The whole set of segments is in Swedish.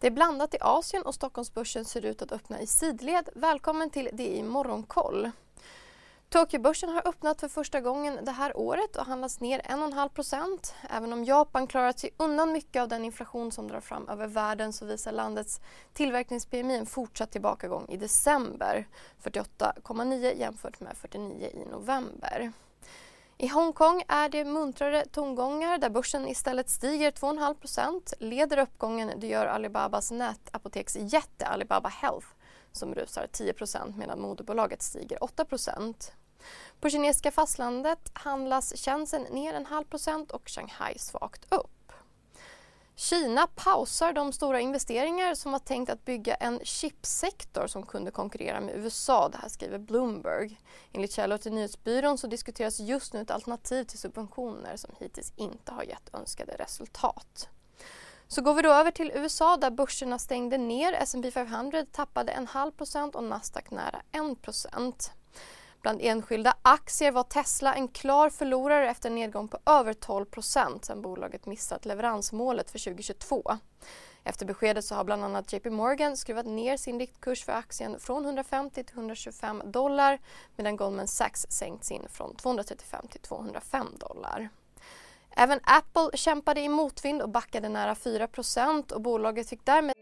Det är blandat i Asien och Stockholmsbörsen ser ut att öppna i sidled. Välkommen till DI Morgonkoll. Tokyobörsen har öppnat för första gången det här året och handlas ner 1,5% Även om Japan klarat sig undan mycket av den inflation som drar fram över världen så visar landets tillverknings-PMI en fortsatt tillbakagång i december. 48,9 jämfört med 49 i november. I Hongkong är det muntrare tongångar där börsen istället stiger 2,5% Leder uppgången det gör Alibabas nätapoteksjätte Alibaba Health som rusar 10% medan moderbolaget stiger 8% På kinesiska fastlandet handlas Shenzhen ner en halv procent och Shanghai svagt upp. Kina pausar de stora investeringar som var tänkt att bygga en chipsektor som kunde konkurrera med USA, det här skriver Bloomberg. Enligt källor till nyhetsbyrån så diskuteras just nu ett alternativ till subventioner som hittills inte har gett önskade resultat. Så går vi då över till USA där börserna stängde ner. S&P 500 tappade en halv procent och Nasdaq nära en procent. Bland enskilda aktier var Tesla en klar förlorare efter en nedgång på över 12% sedan bolaget missat leveransmålet för 2022. Efter beskedet så har bland annat JP Morgan skruvat ner sin riktkurs för aktien från 150 till 125 dollar medan Goldman Sachs sänkt sin från 235 till 205 dollar. Även Apple kämpade i motvind och backade nära 4% och bolaget fick därmed...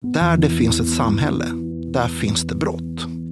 Där det finns ett samhälle, där finns det brott.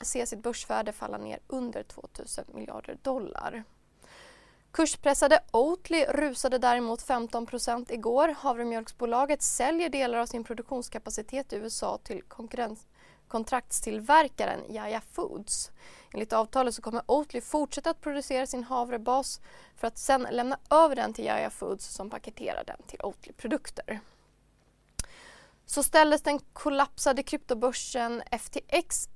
se sitt börsvärde falla ner under 2000 miljarder dollar. Kurspressade Oatly rusade däremot 15% igår. Havremjölksbolaget säljer delar av sin produktionskapacitet i USA till konkurrens kontraktstillverkaren Jaja Foods. Enligt avtalet så kommer Oatly fortsätta att producera sin havrebas för att sen lämna över den till Jaja Foods som paketerar den till Oatly-produkter. Så ställdes den kollapsade kryptobörsen FTX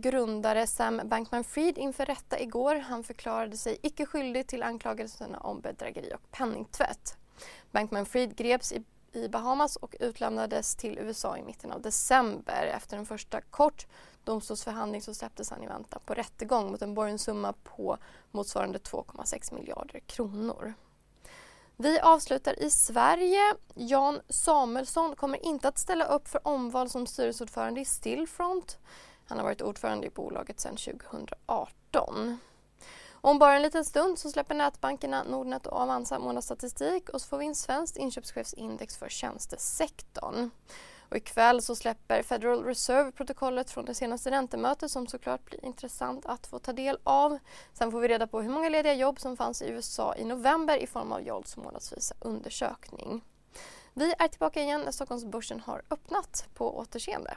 grundare Sam Bankman-Fried inför rätta igår. Han förklarade sig icke skyldig till anklagelserna om bedrägeri och penningtvätt. Bankman-Fried greps i, i Bahamas och utlämnades till USA i mitten av december. Efter en första kort domstolsförhandling så släpptes han i väntan på rättegång mot en borgensumma på motsvarande 2,6 miljarder kronor. Vi avslutar i Sverige. Jan Samuelsson kommer inte att ställa upp för omval som styrelseordförande i Stillfront. Han har varit ordförande i bolaget sedan 2018. Om bara en liten stund så släpper nätbankerna Nordnet och Avanza månadsstatistik och så får vi in svenskt inköpschefsindex för tjänstesektorn. Och ikväll så släpper Federal Reserve protokollet från det senaste räntemötet som såklart blir intressant att få ta del av. Sen får vi reda på hur många lediga jobb som fanns i USA i november i form av Jolts månadsvisa undersökning. Vi är tillbaka igen när Stockholmsbörsen har öppnat. På återseende.